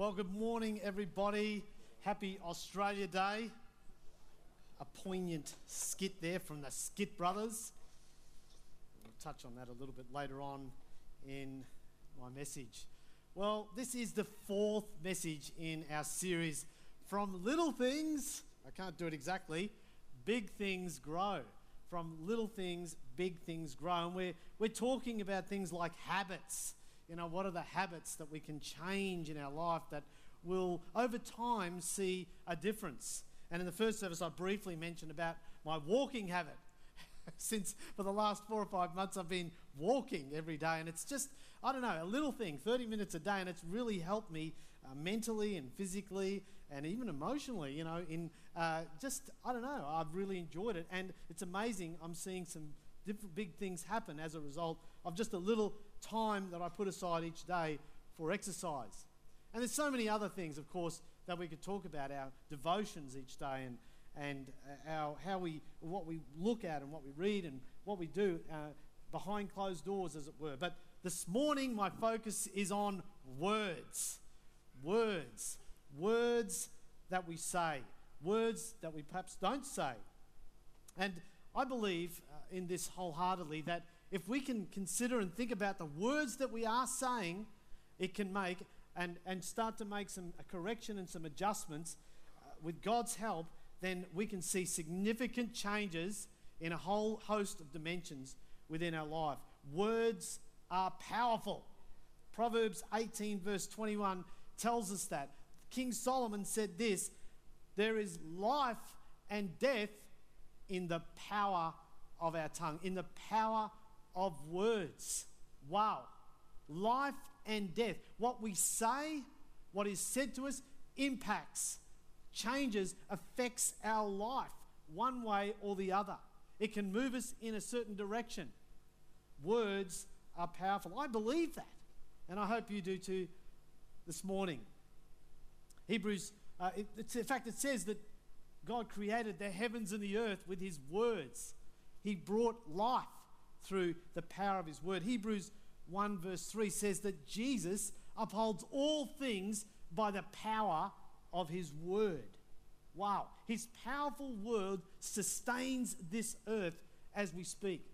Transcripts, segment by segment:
Well, good morning, everybody. Happy Australia Day. A poignant skit there from the Skit Brothers. We'll touch on that a little bit later on in my message. Well, this is the fourth message in our series From Little Things, I can't do it exactly, Big Things Grow. From little things, big things grow. And we're, we're talking about things like habits you know, what are the habits that we can change in our life that will, over time, see a difference? And in the first service, I briefly mentioned about my walking habit. Since for the last four or five months, I've been walking every day, and it's just, I don't know, a little thing, 30 minutes a day, and it's really helped me uh, mentally and physically and even emotionally, you know, in uh, just, I don't know, I've really enjoyed it. And it's amazing, I'm seeing some different big things happen as a result of just a little time that I put aside each day for exercise. And there's so many other things, of course, that we could talk about our devotions each day and, and uh, our, how we, what we look at and what we read and what we do uh, behind closed doors, as it were. But this morning, my focus is on words. Words. Words that we say. Words that we perhaps don't say. And I believe uh, in this wholeheartedly that if we can consider and think about the words that we are saying, it can make and, and start to make some correction and some adjustments uh, with God's help, then we can see significant changes in a whole host of dimensions within our life. Words are powerful. Proverbs 18, verse 21, tells us that. King Solomon said this There is life and death in the power of our tongue, in the power of words. Wow. Life and death. What we say, what is said to us, impacts, changes, affects our life one way or the other. It can move us in a certain direction. Words are powerful. I believe that. And I hope you do too this morning. Hebrews, uh, it, in fact, it says that God created the heavens and the earth with his words. He brought life through the power of his word. Hebrews 1 verse 3 says that Jesus upholds all things by the power of his word. Wow. His powerful word sustains this earth as we speak.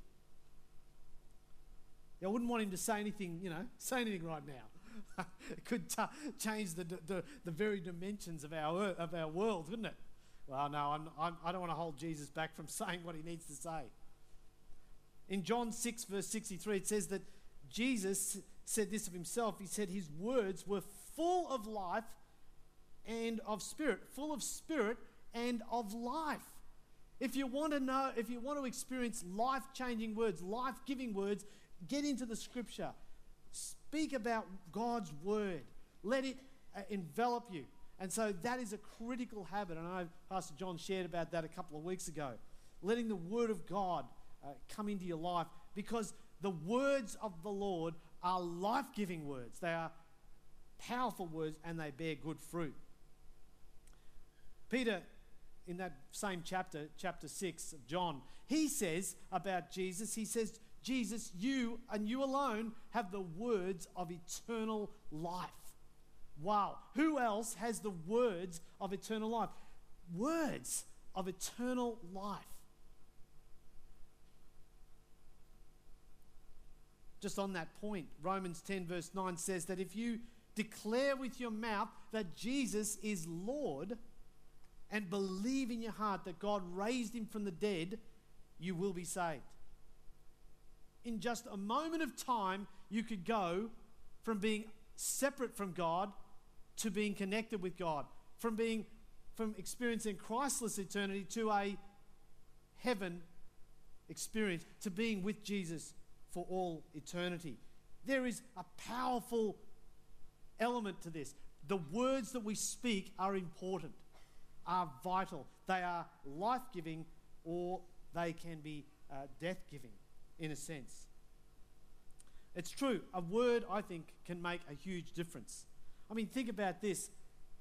I wouldn't want him to say anything, you know, say anything right now. it could t- change the, the, the very dimensions of our, of our world, wouldn't it? Well, no, I'm, I'm, I do not want to hold Jesus back from saying what he needs to say. In John 6, verse 63, it says that Jesus said this of himself. He said his words were full of life and of spirit, full of spirit and of life. If you want to know, if you want to experience life changing words, life giving words, get into the scripture. Speak about God's word. Let it uh, envelop you. And so that is a critical habit. And I know Pastor John shared about that a couple of weeks ago. Letting the Word of God uh, come into your life because the words of the Lord are life giving words. They are powerful words and they bear good fruit. Peter, in that same chapter, chapter 6 of John, he says about Jesus, he says, Jesus, you and you alone have the words of eternal life. Wow. Who else has the words of eternal life? Words of eternal life. Just on that point, Romans 10, verse 9 says that if you declare with your mouth that Jesus is Lord and believe in your heart that God raised him from the dead, you will be saved. In just a moment of time, you could go from being separate from God to being connected with God, from being from experiencing Christless eternity to a heaven experience, to being with Jesus for all eternity. There is a powerful element to this. The words that we speak are important, are vital. They are life giving or they can be uh, death giving in a sense. It's true, a word, I think, can make a huge difference. I mean, think about this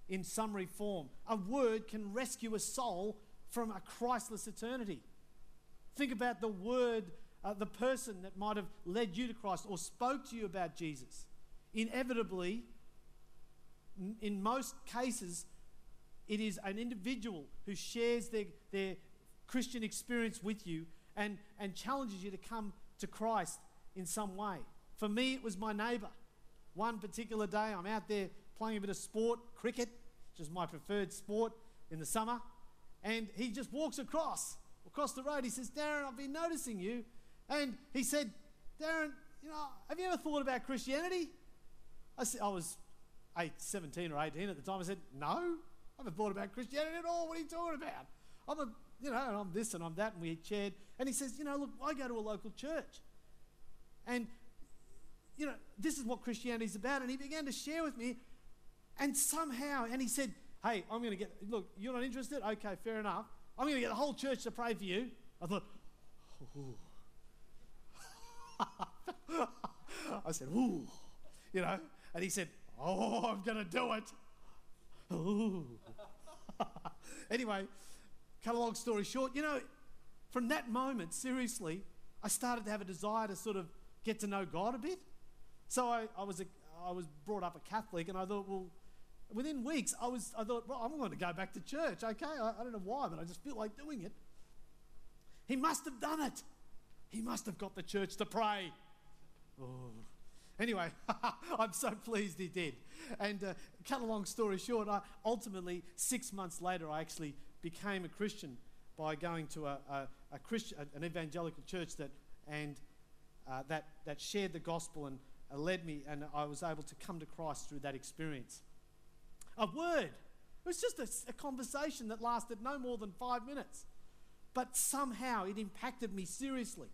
in summary form. A word can rescue a soul from a Christless eternity. Think about the word, uh, the person that might have led you to Christ or spoke to you about Jesus. Inevitably, in most cases, it is an individual who shares their, their Christian experience with you and, and challenges you to come to Christ in some way. For me, it was my neighbour. One particular day, I'm out there playing a bit of sport, cricket, which is my preferred sport in the summer, and he just walks across, across the road. He says, Darren, I've been noticing you. And he said, Darren, you know, have you ever thought about Christianity? I, said, I was eight, 17 or 18 at the time. I said, no, I haven't thought about Christianity at all. What are you talking about? I'm a, you know, I'm this and I'm that, and we shared. And he says, you know, look, I go to a local church. And, you know, this is what Christianity is about. And he began to share with me. And somehow, and he said, hey, I'm going to get, look, you're not interested? Okay, fair enough. I'm going to get the whole church to pray for you. I thought, ooh. I said, ooh, you know. And he said, oh, I'm going to do it. Ooh. anyway, cut a long story short, you know, from that moment, seriously, I started to have a desire to sort of get to know God a bit. So I, I was a, I was brought up a Catholic, and I thought, well, within weeks, I was, I thought, well, I'm going to go back to church. Okay, I, I don't know why, but I just feel like doing it. He must have done it. He must have got the church to pray. Oh. Anyway, I'm so pleased he did. And uh, cut a long story short, I, ultimately, six months later, I actually became a Christian by going to a, a, a Christian, an evangelical church that, and, uh, that, that shared the gospel and uh, led me, and I was able to come to Christ through that experience. A word. It was just a, a conversation that lasted no more than five minutes. But somehow it impacted me seriously.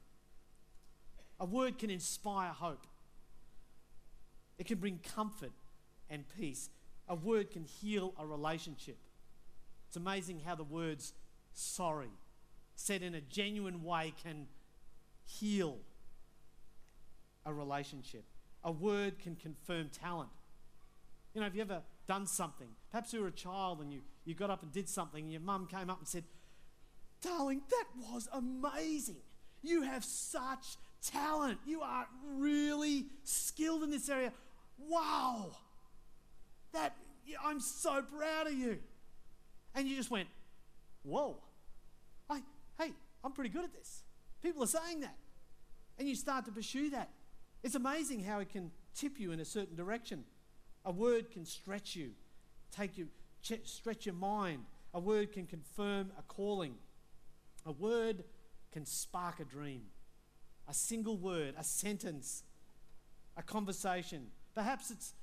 A word can inspire hope, it can bring comfort and peace. A word can heal a relationship. It's amazing how the words sorry, said in a genuine way, can heal a relationship. A word can confirm talent. You know, have you ever done something? Perhaps you were a child and you, you got up and did something, and your mum came up and said, Darling, that was amazing. You have such talent. You are really skilled in this area. Wow. That I'm so proud of you. And you just went, Whoa. I, hey, I'm pretty good at this. People are saying that. And you start to pursue that. It's amazing how it can tip you in a certain direction. A word can stretch you, take you, stretch your mind. A word can confirm a calling. A word can spark a dream. A single word, a sentence, a conversation. Perhaps it's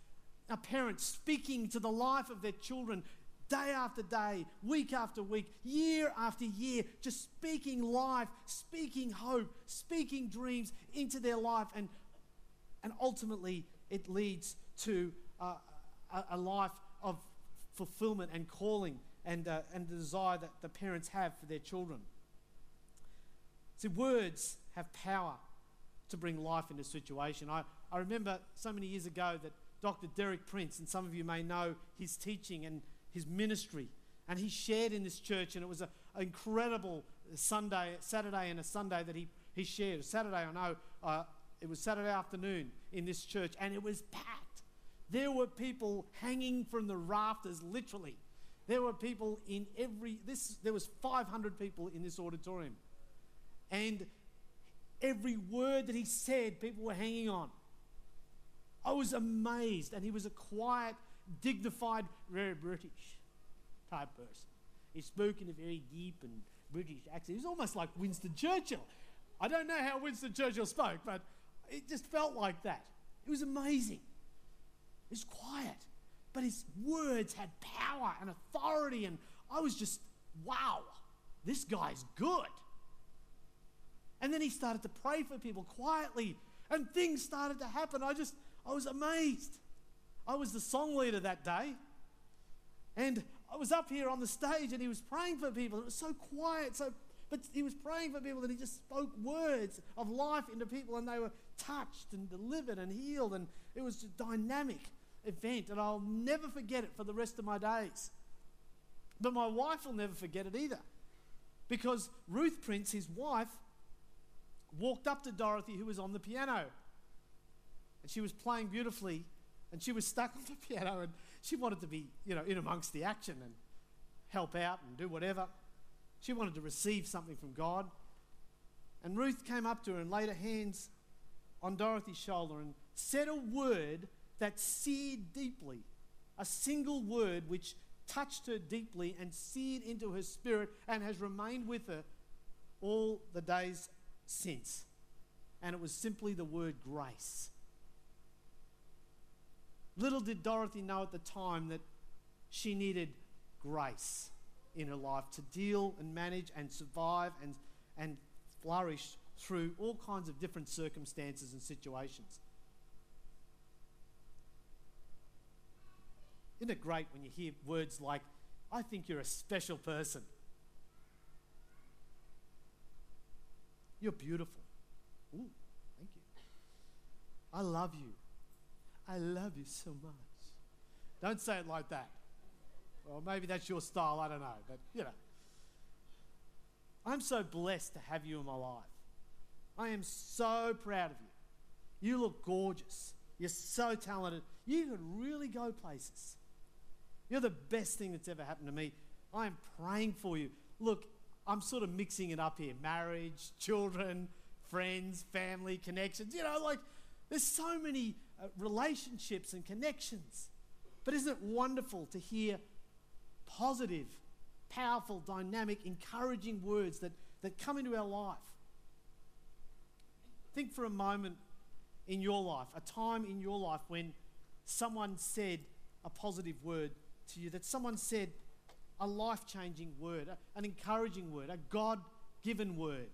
a parent speaking to the life of their children day after day, week after week, year after year, just speaking life, speaking hope, speaking dreams into their life. And, and ultimately, it leads to uh, a, a, life of fulfillment and calling and, uh, and the desire that the parents have for their children. See, words have power to bring life into a situation. I, I remember so many years ago that Dr. Derek Prince, and some of you may know his teaching and his ministry, and he shared in this church, and it was an incredible Sunday, Saturday and a Sunday that he, he shared. Saturday, I know, uh, it was Saturday afternoon in this church, and it was packed. There were people hanging from the rafters, literally. There were people in every, this, there was 500 people in this auditorium. And every word that he said, people were hanging on. I was amazed. And he was a quiet, dignified, very British type person. He spoke in a very deep and British accent. He was almost like Winston Churchill. I don't know how Winston Churchill spoke, but it just felt like that. It was amazing. He was quiet, but his words had power and authority, and I was just, wow, this guy's good. And then he started to pray for people quietly, and things started to happen. I just, I was amazed. I was the song leader that day, and I was up here on the stage, and he was praying for people. It was so quiet, so but he was praying for people, and he just spoke words of life into people, and they were touched and delivered and healed, and it was a dynamic event, and I'll never forget it for the rest of my days. But my wife will never forget it either, because Ruth Prince, his wife, walked up to Dorothy, who was on the piano. And she was playing beautifully, and she was stuck on the piano, and she wanted to be, you know, in amongst the action and help out and do whatever. She wanted to receive something from God. And Ruth came up to her and laid her hands on Dorothy's shoulder and said a word that seared deeply, a single word which touched her deeply and seared into her spirit and has remained with her all the days since. And it was simply the word grace. Little did Dorothy know at the time that she needed grace in her life to deal and manage and survive and, and flourish through all kinds of different circumstances and situations. Isn't it great when you hear words like, I think you're a special person? You're beautiful. Ooh, thank you. I love you. I love you so much. Don't say it like that. Well, maybe that's your style, I don't know. But, you know. I'm so blessed to have you in my life. I am so proud of you. You look gorgeous. You're so talented. You could really go places. You're the best thing that's ever happened to me. I am praying for you. Look, I'm sort of mixing it up here marriage, children, friends, family, connections. You know, like there's so many uh, relationships and connections. But isn't it wonderful to hear positive, powerful, dynamic, encouraging words that, that come into our life? Think for a moment in your life, a time in your life when someone said a positive word to you, that someone said a life changing word, an encouraging word, a God given word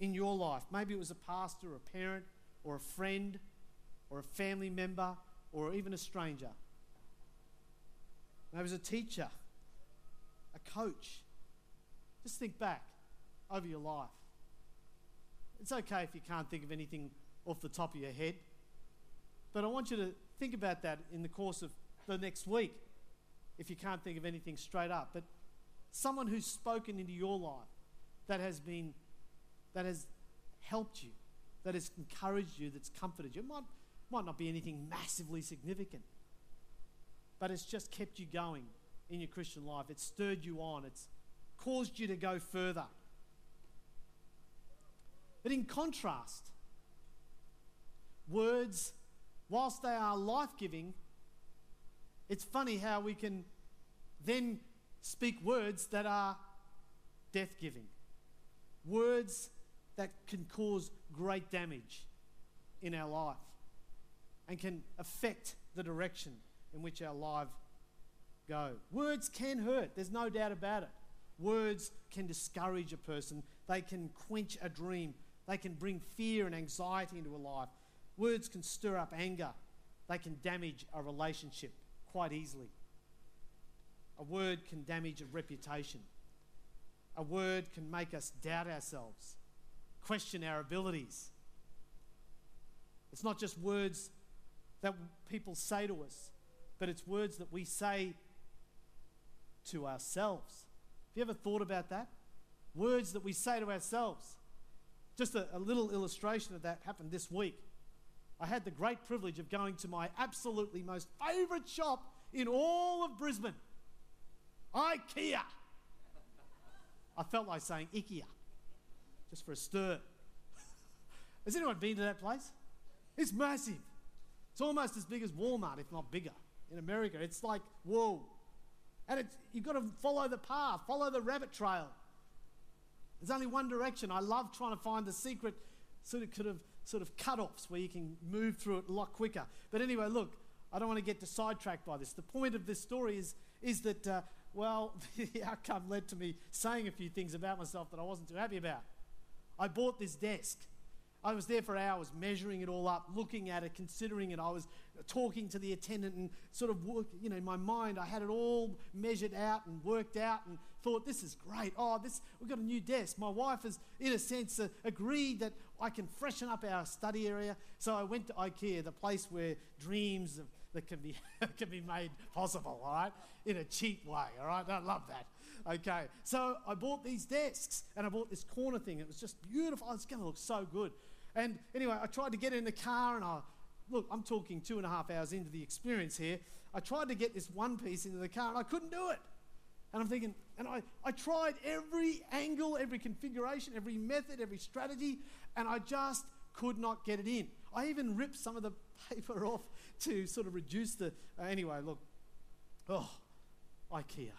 in your life. Maybe it was a pastor, or a parent, or a friend, or a family member, or even a stranger. Maybe it was a teacher, a coach. Just think back over your life. It's okay if you can't think of anything off the top of your head, but I want you to think about that in the course of the next week if you can't think of anything straight up. But someone who's spoken into your life that has been, that has helped you, that has encouraged you, that's comforted you. It might, might not be anything massively significant, but it's just kept you going in your Christian life. It's stirred you on, it's caused you to go further. But in contrast, words, whilst they are life giving, it's funny how we can then speak words that are death giving, words that can cause great damage in our life and can affect the direction in which our life go. Words can hurt, there's no doubt about it. Words can discourage a person, they can quench a dream, they can bring fear and anxiety into a life. Words can stir up anger, they can damage a relationship quite easily. A word can damage a reputation. A word can make us doubt ourselves, question our abilities. It's not just words that people say to us, but it's words that we say to ourselves. Have you ever thought about that? Words that we say to ourselves. Just a, a little illustration of that happened this week. I had the great privilege of going to my absolutely most favourite shop in all of Brisbane, IKEA. I felt like saying IKEA, just for a stir. Has anyone been to that place? It's massive. It's almost as big as Walmart, if not bigger, in America. It's like, whoa. And it's, you've got to follow the path, follow the rabbit trail. There's only one direction. I love trying to find the secret sort of, sort of sort of cut-offs where you can move through it a lot quicker. But anyway, look, I don't want to get sidetracked by this. The point of this story is, is that, uh, well, the outcome led to me saying a few things about myself that I wasn't too happy about. I bought this desk. I was there for hours measuring it all up, looking at it, considering it. I was talking to the attendant and sort of, work, you know, in my mind, I had it all measured out and worked out and thought, this is great. Oh, this, we've got a new desk. My wife has, in a sense, uh, agreed that I can freshen up our study area. So I went to IKEA, the place where dreams that can be, can be made possible, all right, in a cheap way, all right? I love that. Okay, so I bought these desks and I bought this corner thing. It was just beautiful. Oh, it's going to look so good. And anyway, I tried to get in the car and I look, I'm talking two and a half hours into the experience here. I tried to get this one piece into the car and I couldn't do it. And I'm thinking, and I, I tried every angle, every configuration, every method, every strategy, and I just could not get it in. I even ripped some of the paper off to sort of reduce the. Uh, anyway, look, oh, IKEA.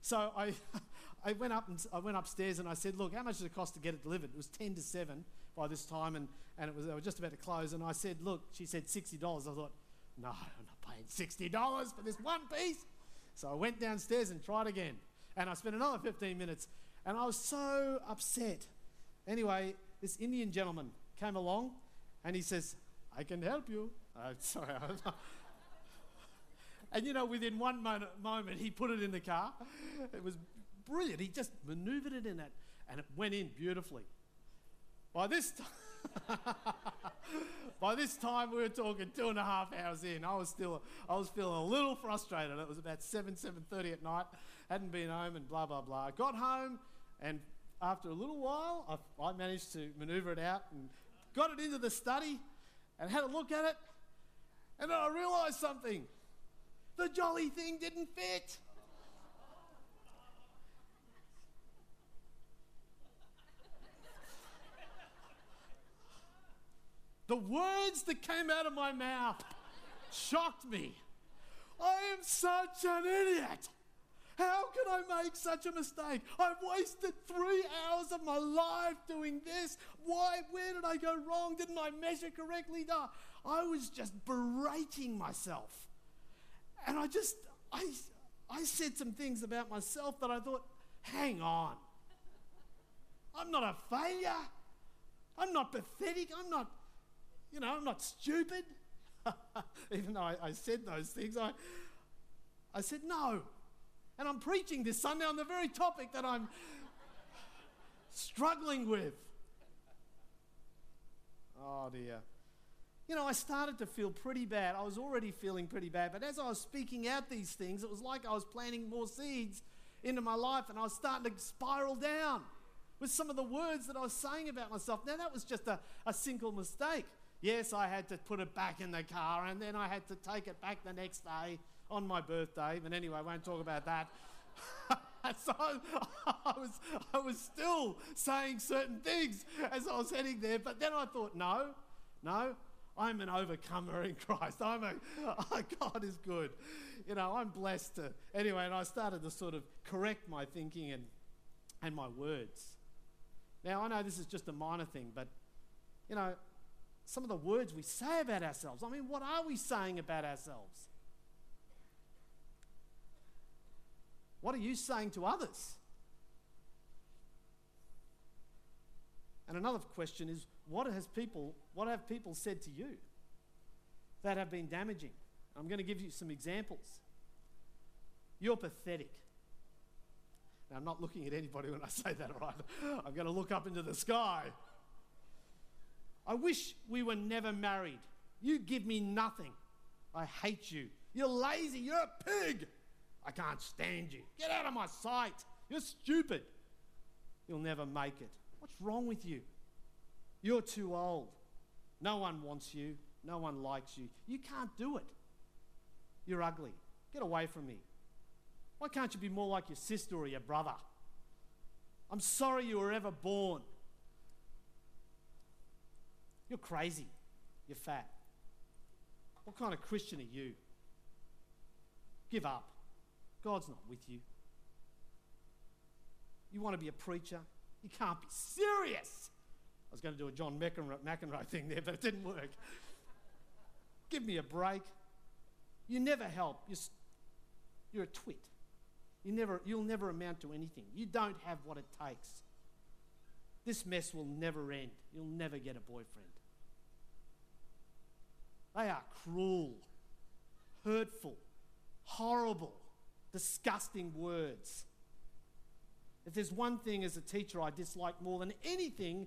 So I, I went up and I went upstairs and I said, look, how much does it cost to get it delivered? It was ten to seven by this time, and, and it was, they were just about to close. And I said, look, she said $60. I thought, no, I'm not paying $60 for this one piece. So I went downstairs and tried again. And I spent another 15 minutes, and I was so upset. Anyway, this Indian gentleman came along, and he says, I can help you. Uh, sorry. and you know, within one moment, moment, he put it in the car. It was brilliant. He just maneuvered it in it, and it went in beautifully. By this time, by this time we were talking two and a half hours in. I was still, I was feeling a little frustrated. It was about seven, seven thirty at night. Hadn't been home and blah blah blah. Got home, and after a little while, I, I managed to manoeuvre it out and got it into the study, and had a look at it, and then I realised something. The jolly thing didn't fit. The words that came out of my mouth shocked me. I am such an idiot. How can I make such a mistake? I've wasted three hours of my life doing this. Why? Where did I go wrong? Didn't I measure correctly? No. I was just berating myself. And I just, I, I said some things about myself that I thought, hang on. I'm not a failure. I'm not pathetic. I'm not you know, I'm not stupid. Even though I, I, said those things, I, I said no. And I'm preaching this Sunday on the very topic that I'm struggling with. Oh dear. You know, I started to feel pretty bad. I was already feeling pretty bad, but as I was speaking out these things, it was like I was planting more seeds into my life and I was starting to spiral down with some of the words that I was saying about myself. Now, that was just a, a single mistake. Yes, I had to put it back in the car and then I had to take it back the next day on my birthday. But anyway, I won't talk about that. so I was, I was still saying certain things as I was heading there. But then I thought, no, no, I'm an overcomer in Christ. I'm a, oh, God is good. You know, I'm blessed to. Anyway, and I started to sort of correct my thinking and, and my words. Now, I know this is just a minor thing, but, you know, some of the words we say about ourselves. I mean, what are we saying about ourselves? What are you saying to others? And another question is what has people what have people said to you that have been damaging? I'm going to give you some examples. You're pathetic. Now, I'm not looking at anybody when I say that, right? I'm going to look up into the sky. I wish we were never married. You give me nothing. I hate you. You're lazy. You're a pig. I can't stand you. Get out of my sight. You're stupid. You'll never make it. What's wrong with you? You're too old. No one wants you. No one likes you. You can't do it. You're ugly. Get away from me. Why can't you be more like your sister or your brother? I'm sorry you were ever born. You're crazy. You're fat. What kind of Christian are you? Give up. God's not with you. You want to be a preacher? You can't be serious. I was going to do a John McEnroe, McEnroe thing there, but it didn't work. Give me a break. You never help. You're, you're a twit. You never, you'll never amount to anything. You don't have what it takes. This mess will never end. You'll never get a boyfriend. They are cruel, hurtful, horrible, disgusting words. If there's one thing as a teacher I dislike more than anything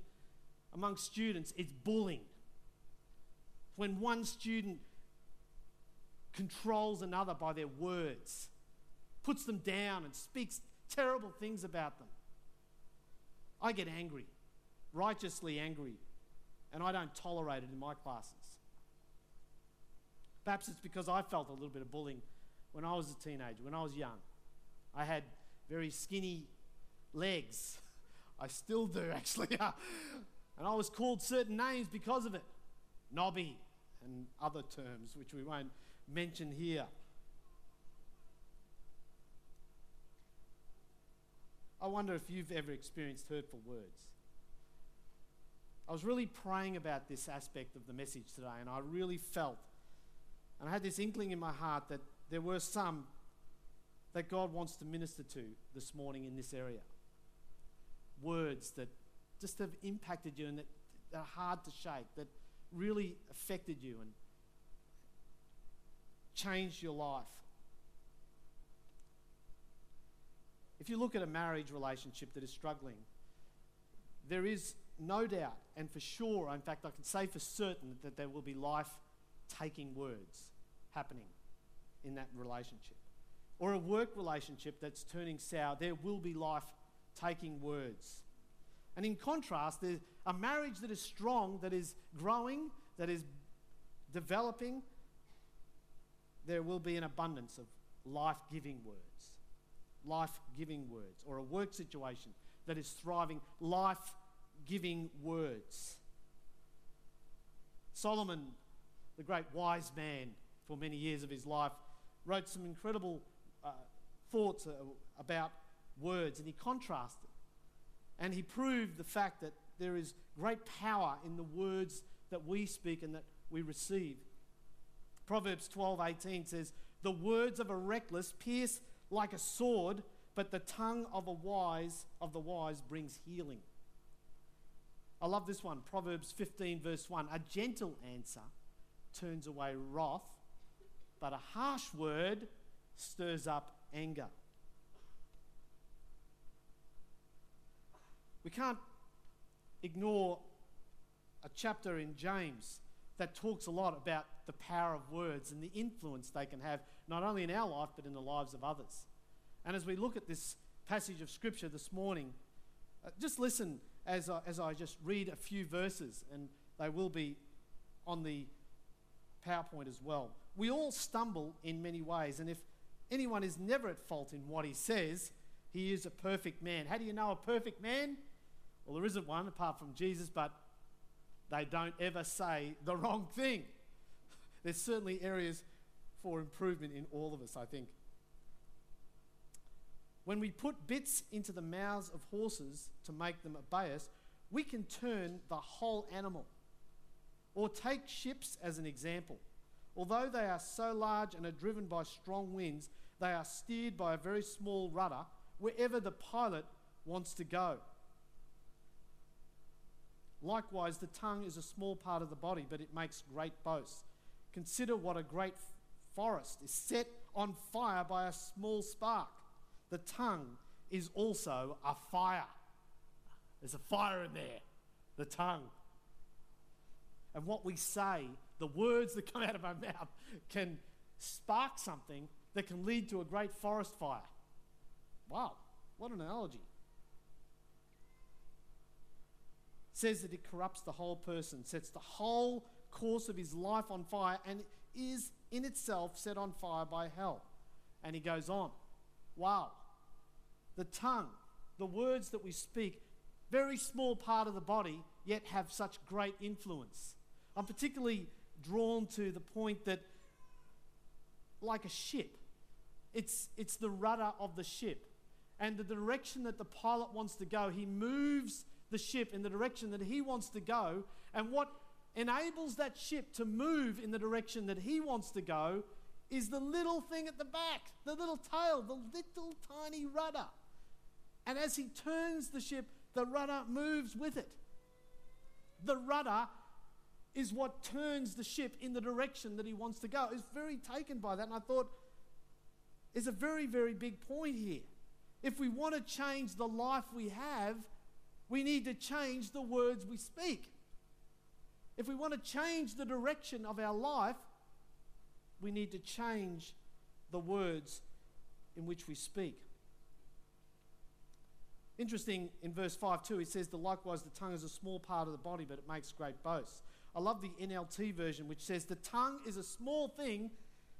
among students, it's bullying. When one student controls another by their words, puts them down, and speaks terrible things about them. I get angry, righteously angry, and I don't tolerate it in my classes. Perhaps it's because I felt a little bit of bullying when I was a teenager, when I was young. I had very skinny legs. I still do, actually. and I was called certain names because of it knobby and other terms, which we won't mention here. I wonder if you've ever experienced hurtful words. I was really praying about this aspect of the message today, and I really felt, and I had this inkling in my heart that there were some that God wants to minister to this morning in this area. Words that just have impacted you and that, that are hard to shake, that really affected you and changed your life. If you look at a marriage relationship that is struggling, there is no doubt and for sure, in fact, I can say for certain that there will be life taking words happening in that relationship. Or a work relationship that's turning sour, there will be life taking words. And in contrast, there's a marriage that is strong, that is growing, that is developing, there will be an abundance of life giving words. Life giving words. Or a work situation that is thriving, life giving words. Solomon, the great wise man for many years of his life, wrote some incredible uh, thoughts uh, about words and he contrasted and he proved the fact that there is great power in the words that we speak and that we receive. Proverbs 12:18 says, "The words of a reckless pierce like a sword, but the tongue of a wise of the wise brings healing." I love this one. Proverbs 15 verse 1. A gentle answer turns away wrath, but a harsh word stirs up anger. We can't ignore a chapter in James that talks a lot about the power of words and the influence they can have, not only in our life, but in the lives of others. And as we look at this passage of Scripture this morning, uh, just listen as I, as I just read a few verses, and they will be on the PowerPoint as well. We all stumble in many ways, and if anyone is never at fault in what he says, he is a perfect man. How do you know a perfect man? Well, there isn't one apart from Jesus, but they don't ever say the wrong thing. There's certainly areas for improvement in all of us, I think. When we put bits into the mouths of horses to make them obey us, we can turn the whole animal. Or take ships as an example. Although they are so large and are driven by strong winds, they are steered by a very small rudder wherever the pilot wants to go. Likewise, the tongue is a small part of the body, but it makes great boasts. Consider what a great forest is set on fire by a small spark. The tongue is also a fire. There's a fire in there, the tongue. And what we say, the words that come out of our mouth, can spark something that can lead to a great forest fire. Wow, what an analogy. says that it corrupts the whole person, sets the whole course of his life on fire, and is in itself set on fire by hell. And he goes on. Wow. The tongue, the words that we speak, very small part of the body, yet have such great influence. I'm particularly drawn to the point that, like a ship, it's, it's the rudder of the ship. And the direction that the pilot wants to go, he moves the ship in the direction that he wants to go. And what enables that ship to move in the direction that he wants to go is the little thing at the back, the little tail, the little tiny rudder. And as he turns the ship, the rudder moves with it. The rudder is what turns the ship in the direction that he wants to go. Is very taken by that. And I thought, is a very, very big point here. If we want to change the life we have, we need to change the words we speak. If we want to change the direction of our life, we need to change the words in which we speak. Interesting in verse 5 too, he says that likewise the tongue is a small part of the body, but it makes great boasts. I love the NLT version, which says, The tongue is a small thing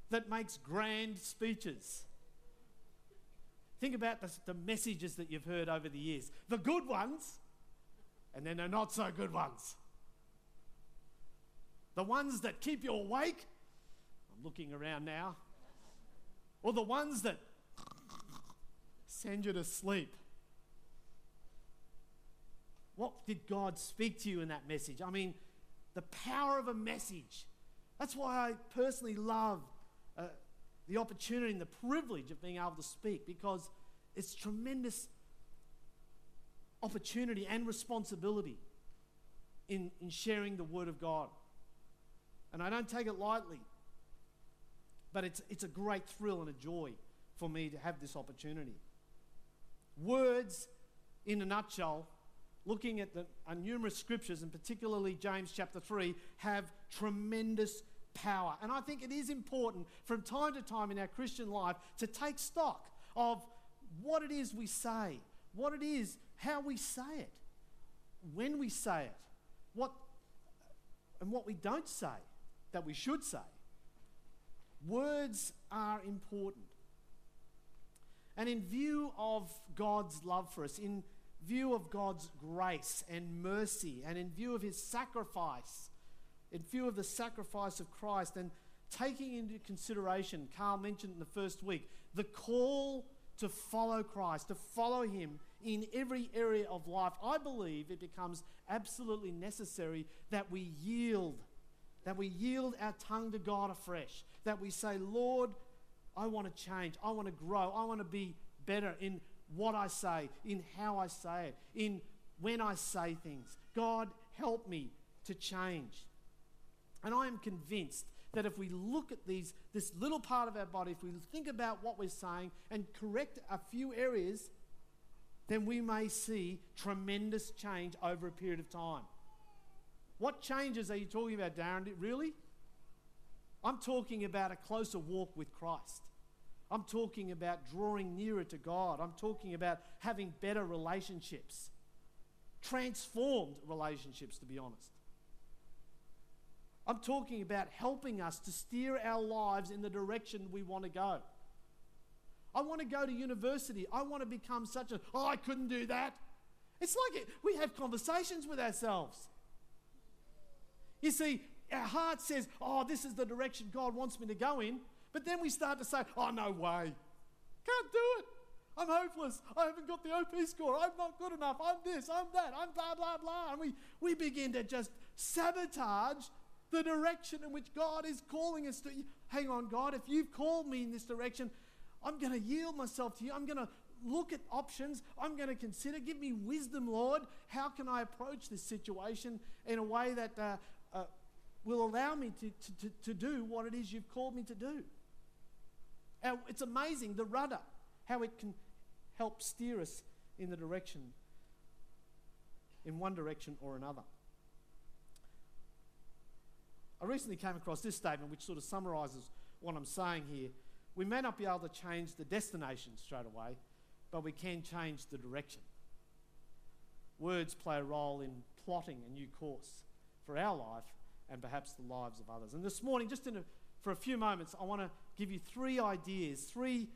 that makes grand speeches. Think about the, the messages that you've heard over the years the good ones, and then the not so good ones. The ones that keep you awake. I'm looking around now. Or the ones that send you to sleep. What did God speak to you in that message? I mean, the power of a message. That's why I personally love uh, the opportunity and the privilege of being able to speak because it's tremendous opportunity and responsibility in, in sharing the Word of God. And I don't take it lightly, but it's, it's a great thrill and a joy for me to have this opportunity. Words, in a nutshell, looking at the uh, numerous scriptures, and particularly James chapter 3, have tremendous power. And I think it is important from time to time in our Christian life to take stock of what it is we say, what it is, how we say it, when we say it, what and what we don't say that we should say. Words are important. And in view of God's love for us, in view of God's grace and mercy, and in view of his sacrifice, in view of the sacrifice of Christ, and taking into consideration, Carl mentioned in the first week, the call to follow Christ, to follow him in every area of life, I believe it becomes absolutely necessary that we yield, that we yield our tongue to God afresh, that we say, Lord, I want to change, I want to grow, I want to be better in what I say, in how I say it, in when I say things. God, help me to change. And I am convinced that if we look at these, this little part of our body, if we think about what we're saying and correct a few areas, then we may see tremendous change over a period of time. What changes are you talking about, Darren? Really? I'm talking about a closer walk with Christ. I'm talking about drawing nearer to God. I'm talking about having better relationships, transformed relationships, to be honest. I'm talking about helping us to steer our lives in the direction we want to go. I want to go to university. I want to become such a, oh, I couldn't do that. It's like it, we have conversations with ourselves. You see, our heart says, oh, this is the direction God wants me to go in. But then we start to say, oh, no way. Can't do it. I'm hopeless. I haven't got the OP score. I'm not good enough. I'm this, I'm that, I'm blah, blah, blah. And we, we begin to just sabotage the direction in which God is calling us to. Hang on, God, if you've called me in this direction, I'm going to yield myself to you. I'm going to look at options. I'm going to consider. Give me wisdom, Lord. How can I approach this situation in a way that uh, uh, will allow me to, to, to, to do what it is you've called me to do? It's amazing, the rudder, how it can help steer us in the direction, in one direction or another. I recently came across this statement which sort of summarizes what I'm saying here. We may not be able to change the destination straight away, but we can change the direction. Words play a role in plotting a new course for our life and perhaps the lives of others. And this morning, just a, for a few moments, I want to give you three ideas, three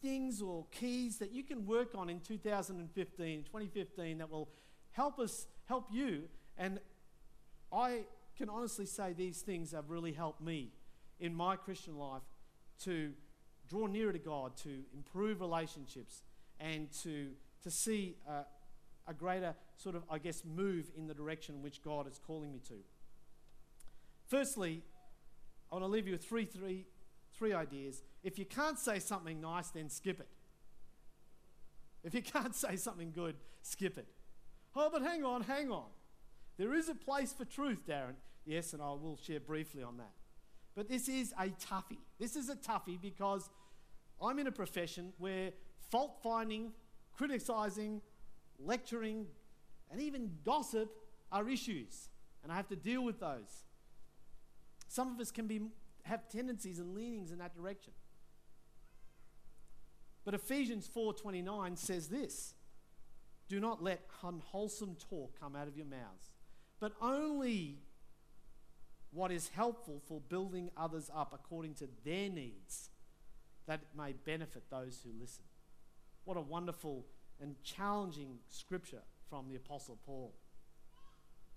things or keys that you can work on in 2015, 2015 that will help us, help you. And I can honestly say these things have really helped me in my Christian life to draw nearer to God, to improve relationships, and to, to see a greater sort of, I guess, move in the direction in which God is calling me to. Firstly, I want to leave you with three, three, three ideas. If you can't say something nice, then skip it. If you can't say something good, skip it. Oh, but hang on, hang on. There is a place for truth, Darren. Yes, and I will share briefly on that. But this is a toughie. This is a toughie because I'm in a profession where fault finding, criticizing, lecturing, and even gossip are issues, and I have to deal with those. Some of us can be, have tendencies and leanings in that direction. But Ephesians 4:29 says this: Do not let unwholesome talk come out of your mouths, but only what is helpful for building others up according to their needs, that it may benefit those who listen. What a wonderful and challenging scripture from the Apostle Paul.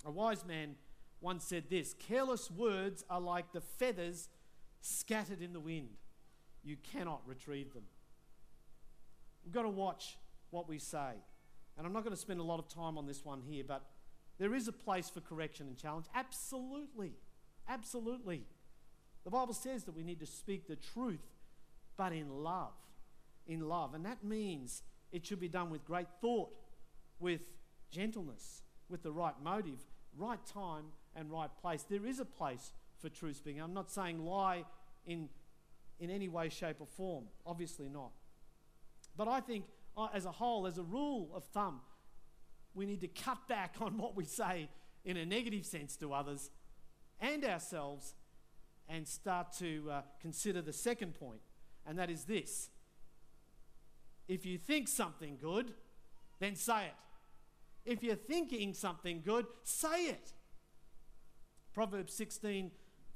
A wise man once said this Careless words are like the feathers scattered in the wind. You cannot retrieve them. We've got to watch what we say. And I'm not going to spend a lot of time on this one here, but there is a place for correction and challenge. Absolutely. Absolutely. The Bible says that we need to speak the truth, but in love. In love. And that means it should be done with great thought, with gentleness, with the right motive, right time, and right place. There is a place for truth speaking. I'm not saying lie in, in any way, shape, or form. Obviously not. But I think, uh, as a whole, as a rule of thumb, we need to cut back on what we say in a negative sense to others and ourselves and start to uh, consider the second point, and that is this. If you think something good, then say it. If you're thinking something good, say it. Proverbs 16,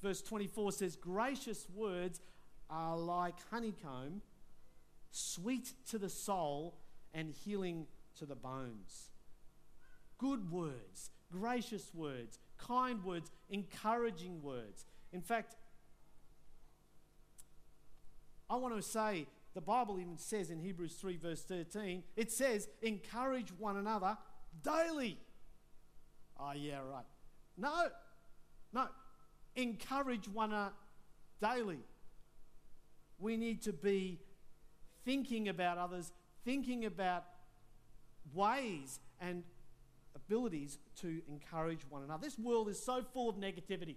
verse 24 says, Gracious words are like honeycomb, sweet to the soul and healing to the bones. Good words, gracious words, kind words, encouraging words. In fact, I want to say the Bible even says in Hebrews 3, verse 13, it says, encourage one another daily. Oh, yeah, right. No, no. Encourage one another daily. We need to be thinking about others, thinking about ways and abilities to encourage one another. This world is so full of negativity.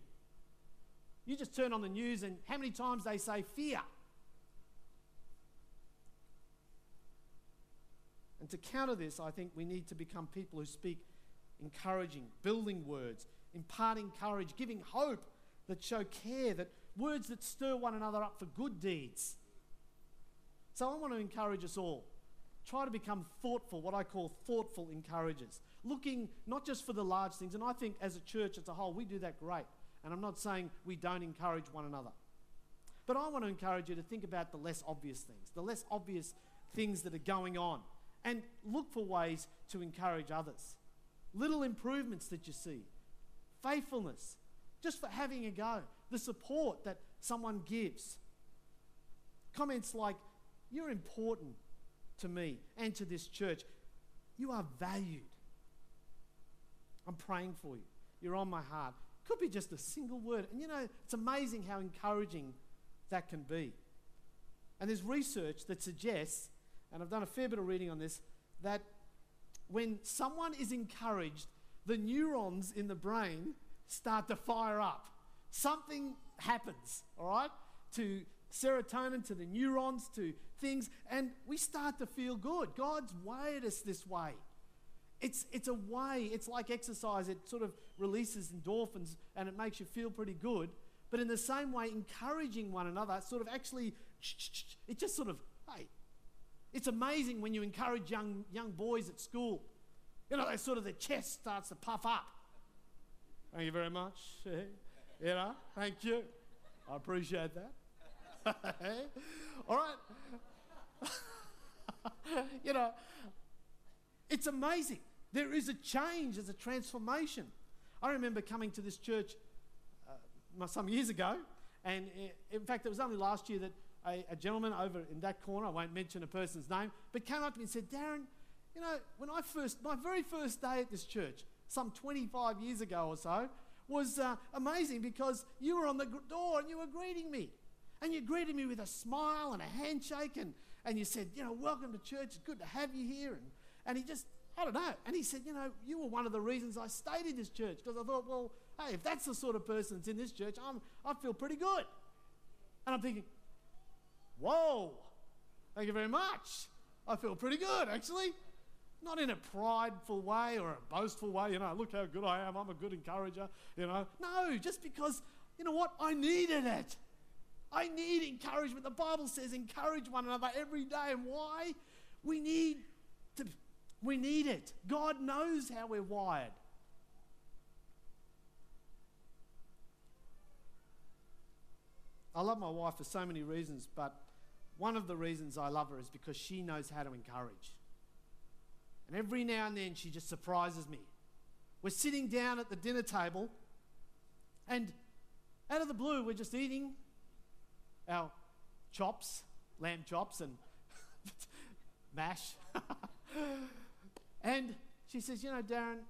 You just turn on the news, and how many times they say fear? And to counter this, I think we need to become people who speak encouraging, building words, imparting courage, giving hope that show care, that words that stir one another up for good deeds. So I want to encourage us all. Try to become thoughtful, what I call thoughtful encouragers. Looking not just for the large things, and I think as a church as a whole, we do that great. And I'm not saying we don't encourage one another. But I want to encourage you to think about the less obvious things, the less obvious things that are going on, and look for ways to encourage others. Little improvements that you see, faithfulness, just for having a go, the support that someone gives. Comments like, You're important to me and to this church. You are valued. I'm praying for you. You're on my heart. Could be just a single word. And you know, it's amazing how encouraging that can be. And there's research that suggests, and I've done a fair bit of reading on this, that when someone is encouraged, the neurons in the brain start to fire up. Something happens, all right, to serotonin, to the neurons, to things, and we start to feel good. God's wired us this way. It's, it's a way, it's like exercise, it sort of releases endorphins and it makes you feel pretty good. But in the same way, encouraging one another sort of actually, it just sort of, hey, it's amazing when you encourage young, young boys at school. You know, they sort of, their chest starts to puff up. Thank you very much. You know, thank you. I appreciate that. All right. you know, it's amazing. There is a change, there's a transformation. I remember coming to this church uh, some years ago, and in fact, it was only last year that a, a, gentleman over in that corner, I won't mention a person's name, but came up to me and said, Darren, you know, when I first, my very first day at this church, some 25 years ago or so, was uh, amazing because you were on the door and you were greeting me. And you greeted me with a smile and a handshake, and, and you said, you know, welcome to church, it's good to have you here. And, and he just, I don't know. And he said, You know, you were one of the reasons I stayed in this church because I thought, well, hey, if that's the sort of person that's in this church, I'm, I feel pretty good. And I'm thinking, Whoa, thank you very much. I feel pretty good, actually. Not in a prideful way or a boastful way, you know, look how good I am, I'm a good encourager, you know. No, just because, you know what, I needed it. I need encouragement. The Bible says encourage one another every day. And why? We need to we need it. God knows how we're wired. I love my wife for so many reasons, but one of the reasons I love her is because she knows how to encourage. And every now and then she just surprises me. We're sitting down at the dinner table, and out of the blue, we're just eating our chops, lamb chops, and mash. and she says, You know, Darren,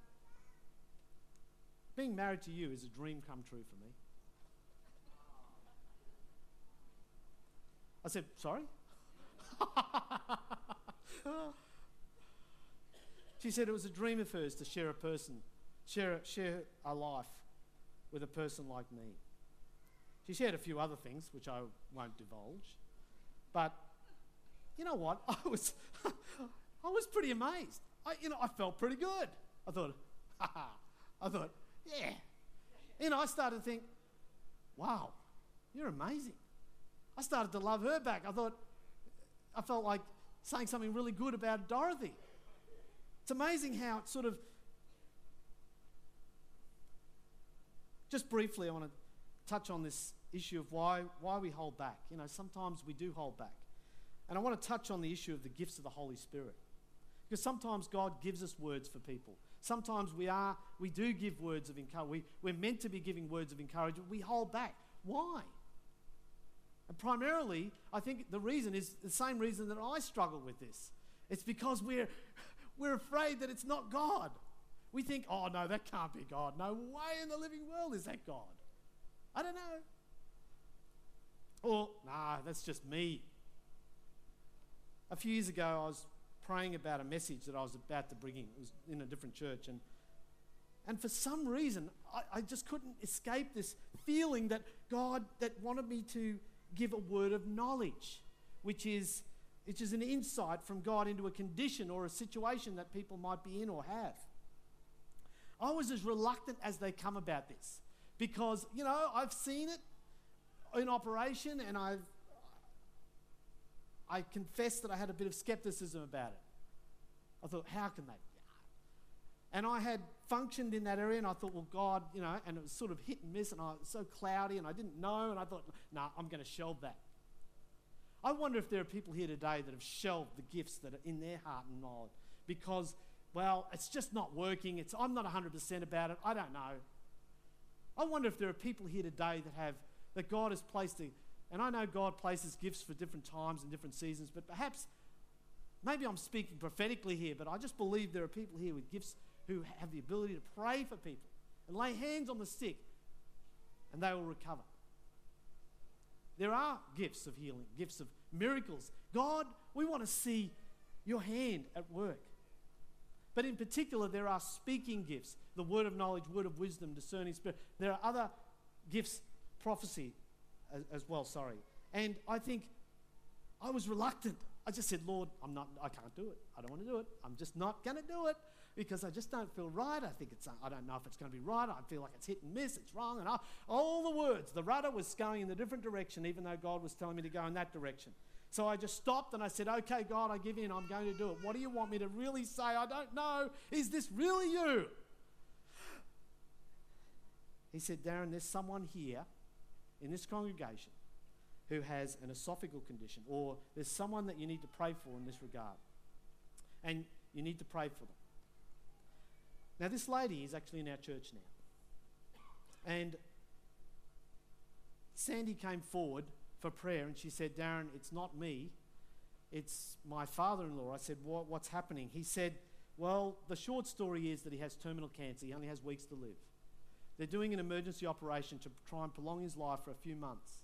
being married to you is a dream come true for me. I said, Sorry? she said it was a dream of hers to share a person, share, share a life with a person like me. She shared a few other things, which I won't divulge. But you know what? I was, I was pretty amazed. I, you know, I felt pretty good. I thought, ha I thought, yeah. You know, I started to think, wow, you're amazing. I started to love her back. I thought, I felt like saying something really good about Dorothy. It's amazing how it sort of. Just briefly, I want to touch on this issue of why, why we hold back. You know, sometimes we do hold back. And I want to touch on the issue of the gifts of the Holy Spirit. Because sometimes God gives us words for people. Sometimes we are, we do give words of encouragement. We, we're meant to be giving words of encouragement. We hold back. Why? And primarily, I think the reason is the same reason that I struggle with this. It's because we're, we're afraid that it's not God. We think, oh no, that can't be God. No way in the living world is that God. I don't know. Or, nah, that's just me. A few years ago, I was praying about a message that I was about to bring in. It was in a different church. And, and for some reason, I, I just couldn't escape this feeling that God that wanted me to give a word of knowledge, which is, which is an insight from God into a condition or a situation that people might be in or have. I was as reluctant as they come about this because, you know, I've seen it in operation and I've, I confess that I had a bit of skepticism about it. I thought, how can they? And I had functioned in that area, and I thought, well, God, you know, and it was sort of hit and miss, and I was so cloudy, and I didn't know, and I thought, no, nah, I'm going to shelve that. I wonder if there are people here today that have shelved the gifts that are in their heart and mind because, well, it's just not working. It's, I'm not 100% about it. I don't know. I wonder if there are people here today that have, that God has placed, a, and I know God places gifts for different times and different seasons, but perhaps, maybe I'm speaking prophetically here, but I just believe there are people here with gifts who have the ability to pray for people and lay hands on the sick and they will recover. There are gifts of healing, gifts of miracles. God, we want to see your hand at work. But in particular, there are speaking gifts the word of knowledge, word of wisdom, discerning spirit. There are other gifts, prophecy as, as well, sorry. And I think I was reluctant. I just said, Lord, I'm not, I can't do it. I don't want to do it. I'm just not going to do it because I just don't feel right. I think it's, uh, I don't know if it's going to be right. I feel like it's hit and miss, it's wrong. And I, all the words, the rudder was going in a different direction, even though God was telling me to go in that direction. So I just stopped and I said, Okay, God, I give in. I'm going to do it. What do you want me to really say? I don't know. Is this really you? He said, Darren, there's someone here in this congregation who has an esophageal condition, or there's someone that you need to pray for in this regard. And you need to pray for them. Now, this lady is actually in our church now. And Sandy came forward for prayer and she said, Darren, it's not me, it's my father in law. I said, what, What's happening? He said, Well, the short story is that he has terminal cancer, he only has weeks to live. They're doing an emergency operation to try and prolong his life for a few months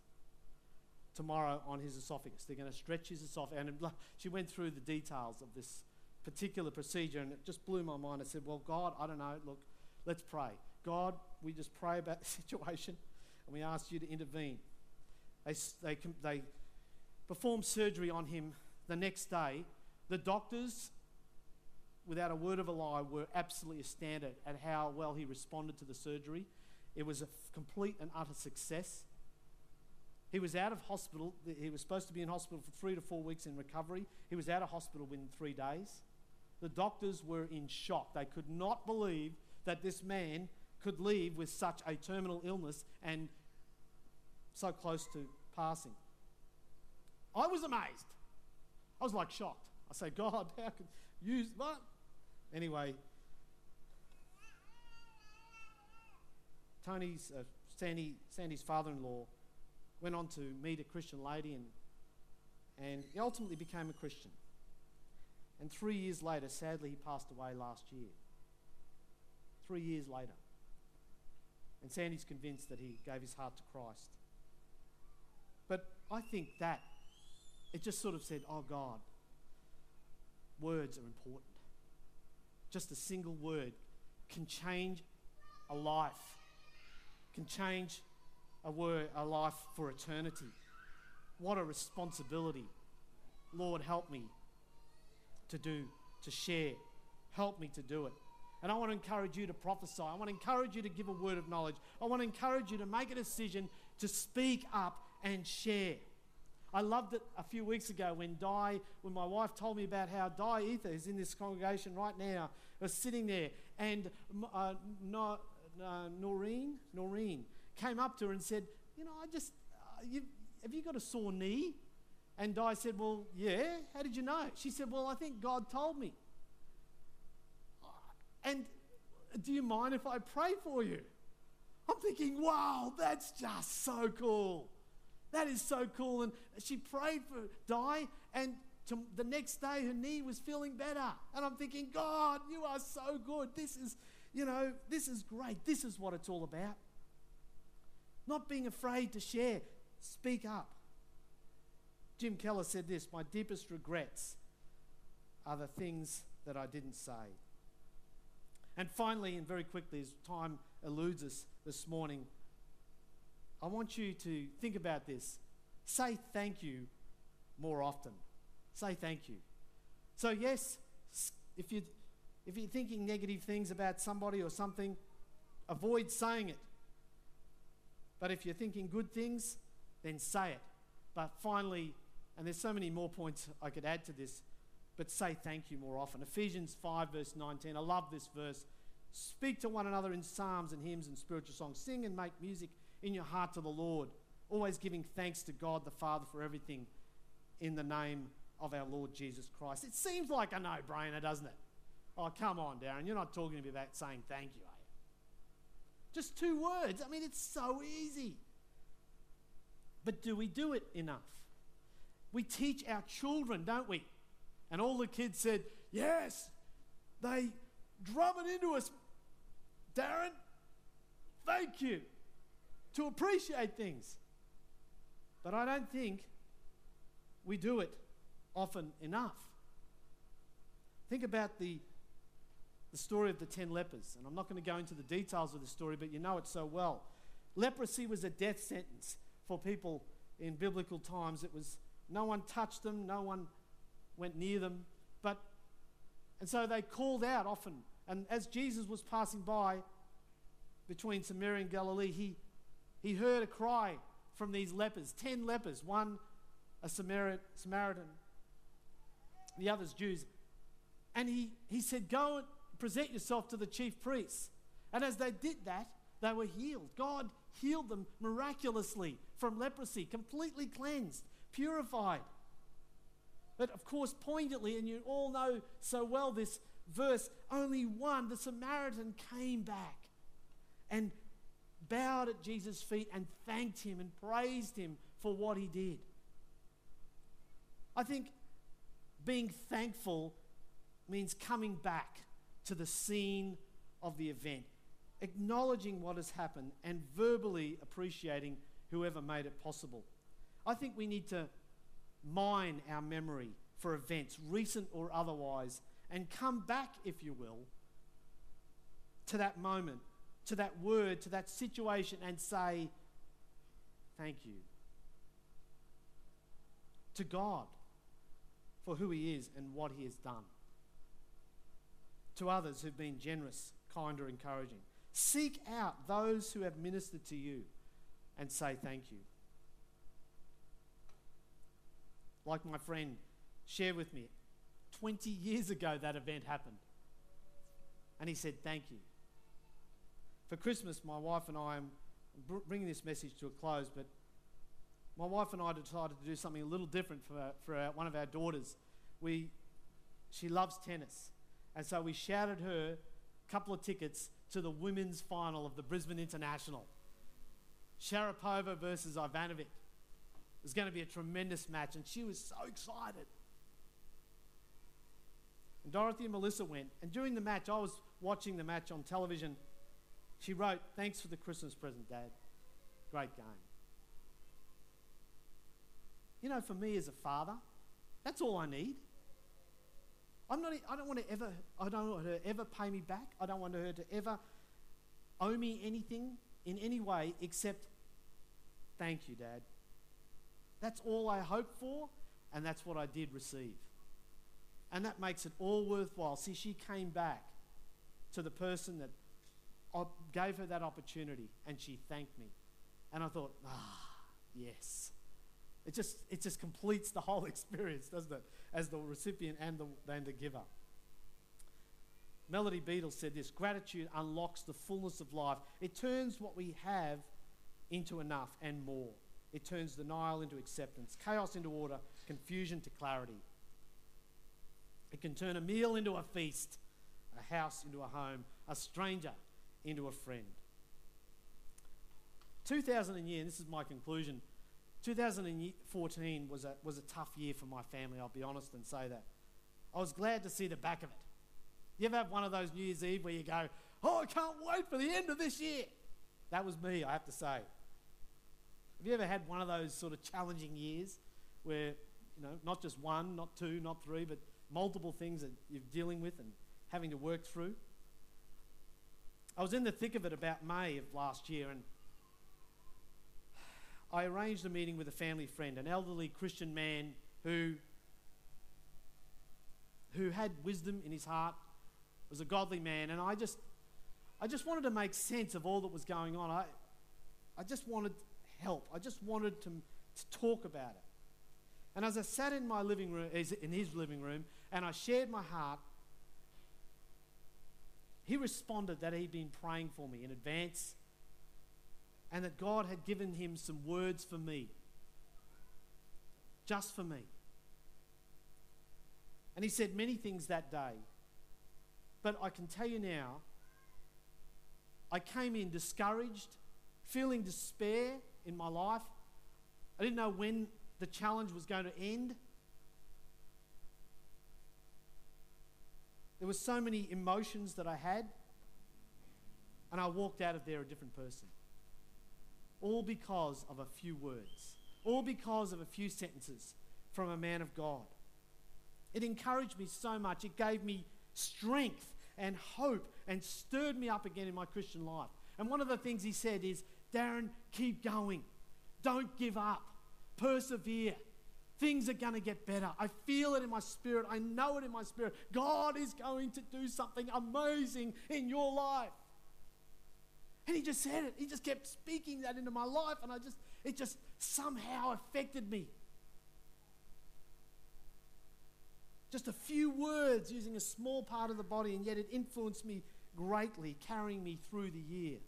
tomorrow on his esophagus. They're going to stretch his esophagus. And she went through the details of this particular procedure, and it just blew my mind. I said, Well, God, I don't know. Look, let's pray. God, we just pray about the situation, and we ask you to intervene. They, they, they performed surgery on him the next day. The doctors, without a word of a lie, were absolutely astounded at how well he responded to the surgery. It was a complete and utter success. He was out of hospital. He was supposed to be in hospital for three to four weeks in recovery. He was out of hospital within three days. The doctors were in shock. They could not believe that this man could leave with such a terminal illness and so close to passing. I was amazed. I was like shocked. I say, God, how could you, what? Anyway, Tony's, uh, Sandy, Sandy's father-in-law went on to meet a Christian lady and, and he ultimately became a Christian. And three years later, sadly, he passed away last year. Three years later. And Sandy's convinced that he gave his heart to Christ. But I think that it just sort of said, oh God, words are important. Just a single word can change a life, can change a word, a life for eternity. What a responsibility. Lord, help me to do, to share. Help me to do it. And I want to encourage you to prophesy. I want to encourage you to give a word of knowledge. I want to encourage you to make a decision to speak up and share. I loved it a few weeks ago when Di, when my wife told me about how Di Ether is in this congregation right now, was sitting there, and uh, no, uh, Noreen, Noreen came up to her and said, "You know, I just, uh, have you got a sore knee?" And Di said, Well, yeah, how did you know? She said, Well, I think God told me. And do you mind if I pray for you? I'm thinking, wow, that's just so cool. That is so cool. And she prayed for Di, and to, the next day her knee was feeling better. And I'm thinking, God, you are so good. This is, you know, this is great. This is what it's all about. Not being afraid to share. Speak up. Jim Keller said this My deepest regrets are the things that I didn't say. And finally, and very quickly, as time eludes us this morning, I want you to think about this. Say thank you more often. Say thank you. So, yes, if, you, if you're thinking negative things about somebody or something, avoid saying it. But if you're thinking good things, then say it. But finally, and there's so many more points I could add to this, but say thank you more often. Ephesians 5, verse 19. I love this verse. Speak to one another in psalms and hymns and spiritual songs. Sing and make music in your heart to the Lord, always giving thanks to God the Father for everything in the name of our Lord Jesus Christ. It seems like a no brainer, doesn't it? Oh, come on, Darren. You're not talking to me about saying thank you, are you? Just two words. I mean, it's so easy. But do we do it enough? We teach our children, don't we? And all the kids said, Yes. They drum it into us, Darren. Thank you. To appreciate things. But I don't think we do it often enough. Think about the, the story of the ten lepers. And I'm not going to go into the details of the story, but you know it so well. Leprosy was a death sentence for people in biblical times. It was no one touched them, no one went near them. But, and so they called out often. And as Jesus was passing by between Samaria and Galilee, he, he heard a cry from these lepers, 10 lepers, one a Samaritan, the others Jews. And he, he said, Go and present yourself to the chief priests. And as they did that, they were healed. God healed them miraculously from leprosy, completely cleansed purified. But of course, poignantly, and you all know so well this verse, only one, the Samaritan, came back and bowed at Jesus' feet and thanked him and praised him for what he did. I think being thankful means coming back to the scene of the event, acknowledging what has happened, and verbally appreciating whoever made it possible. I think we need to mine our memory for events, recent or otherwise, and come back, if you will, to that moment, to that word, to that situation, and say, Thank you. To God for who He is and what He has done. To others who've been generous, kind, or encouraging. Seek out those who have ministered to you and say thank you. Like my friend shared with me. 20 years ago, that event happened. And he said, Thank you. For Christmas, my wife and I am bringing this message to a close, but my wife and I decided to do something a little different for, for our, one of our daughters. We, she loves tennis, and so we shouted her a couple of tickets to the women's final of the Brisbane International. Sharapova versus Ivanovic. Was going to be a tremendous match, and she was so excited. And Dorothy and Melissa went, and during the match, I was watching the match on television. She wrote, Thanks for the Christmas present, Dad. Great game. You know, for me as a father, that's all I need. I'm not, I don't want to ever, I don't want her to ever pay me back. I don't want her to ever owe me anything in any way except thank you, Dad. That's all I hoped for, and that's what I did receive. And that makes it all worthwhile. See, she came back to the person that gave her that opportunity, and she thanked me. And I thought, ah, yes. It just, it just completes the whole experience, doesn't it? As the recipient and the, and the giver. Melody Beattie said this gratitude unlocks the fullness of life. It turns what we have into enough and more. It turns denial into acceptance, chaos into order, confusion to clarity. It can turn a meal into a feast, a house into a home, a stranger into a friend. 2000 and year, and this is my conclusion, 2014 was a, was a tough year for my family, I'll be honest and say that. I was glad to see the back of it. You ever have one of those New Year's Eve where you go, Oh, I can't wait for the end of this year? That was me, I have to say. Have you ever had one of those sort of challenging years where, you know, not just one, not two, not three, but multiple things that you're dealing with and having to work through? I was in the thick of it about May of last year, and I arranged a meeting with a family friend, an elderly Christian man who, who had wisdom in his heart, was a godly man, and I just, I just wanted to make sense of all that was going on. I, I just wanted help. I just wanted to, to talk about it. And as I sat in my living room, in his living room, and I shared my heart, he responded that he'd been praying for me in advance and that God had given him some words for me, just for me. And he said many things that day. But I can tell you now, I came in discouraged, feeling despair in my life. I didn't know when the challenge was going to end. There were so many emotions that I had, and I walked out of there a different person all because of a few words, all because of a few sentences from a man of God. It encouraged me so much. It gave me strength and hope and stirred me up again in my Christian life. And one of the things he said is, Darren, keep going. Don't give up. Persevere. Things are going to get better. I feel it in my spirit. I know it in my spirit. God is going to do something amazing in your life. And he just said it. He just kept speaking that into my life, and I just, it just somehow affected me. Just a few words using a small part of the body, and yet it influenced me greatly, carrying me through the year.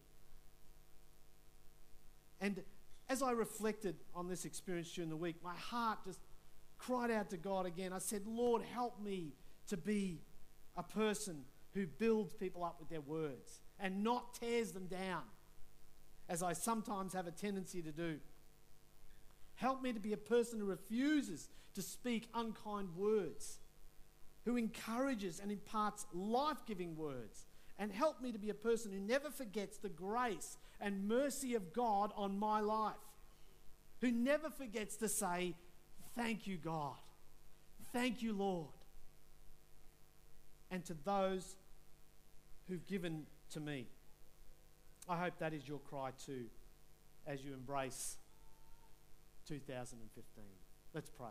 And as I reflected on this experience during the week, my heart just cried out to God again. I said, Lord, help me to be a person who builds people up with their words and not tears them down, as I sometimes have a tendency to do. Help me to be a person who refuses to speak unkind words, who encourages and imparts life giving words. And help me to be a person who never forgets the grace and mercy of God on my life, who never forgets to say, Thank you, God. Thank you, Lord. And to those who've given to me. I hope that is your cry too as you embrace 2015. Let's pray.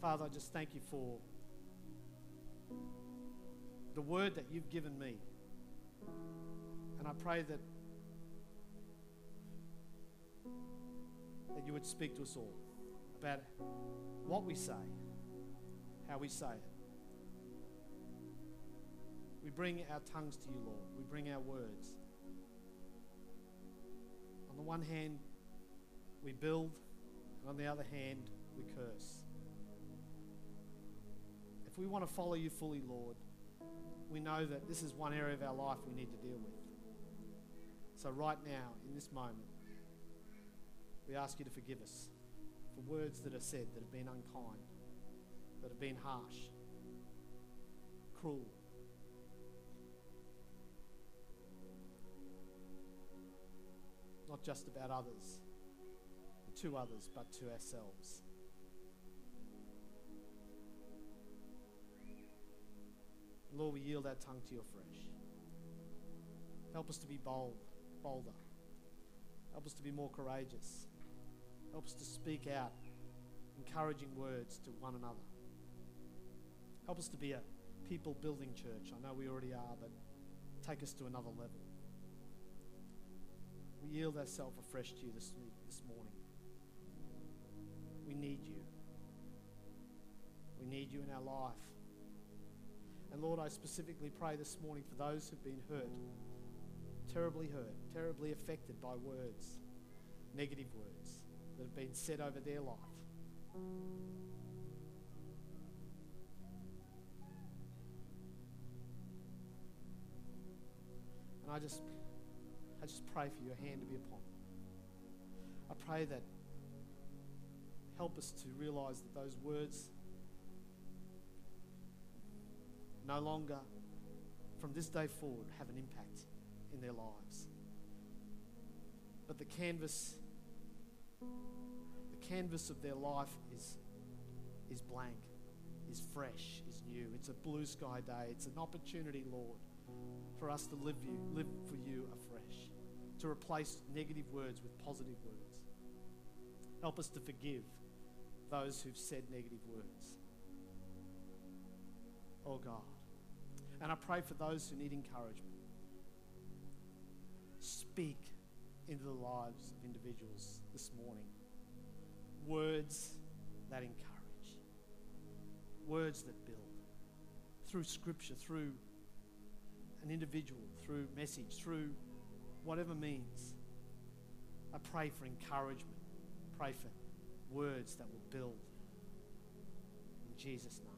Father, I just thank you for the word that you've given me. And I pray that that you would speak to us all about what we say, how we say it. We bring our tongues to you, Lord. We bring our words. On the one hand, we build, and on the other hand, we curse. If we want to follow you fully, Lord, we know that this is one area of our life we need to deal with. So, right now, in this moment, we ask you to forgive us for words that are said that have been unkind, that have been harsh, cruel. Not just about others, to others, but to ourselves. Lord, we yield our tongue to you afresh. Help us to be bold, bolder. Help us to be more courageous. Help us to speak out encouraging words to one another. Help us to be a people building church. I know we already are, but take us to another level. We yield ourselves afresh to you this, this morning. We need you. We need you in our life. And Lord, I specifically pray this morning for those who've been hurt, terribly hurt, terribly affected by words, negative words that have been said over their life. And I just I just pray for your hand to be upon them. I pray that help us to realize that those words no longer, from this day forward, have an impact in their lives. But the canvas, the canvas of their life is, is blank, is fresh, is new. It's a blue sky day. It's an opportunity, Lord, for us to live you, live for you afresh, to replace negative words with positive words. Help us to forgive those who've said negative words. Oh God. And I pray for those who need encouragement. Speak into the lives of individuals this morning. Words that encourage, words that build through scripture, through an individual, through message, through whatever means. I pray for encouragement. Pray for words that will build. In Jesus' name.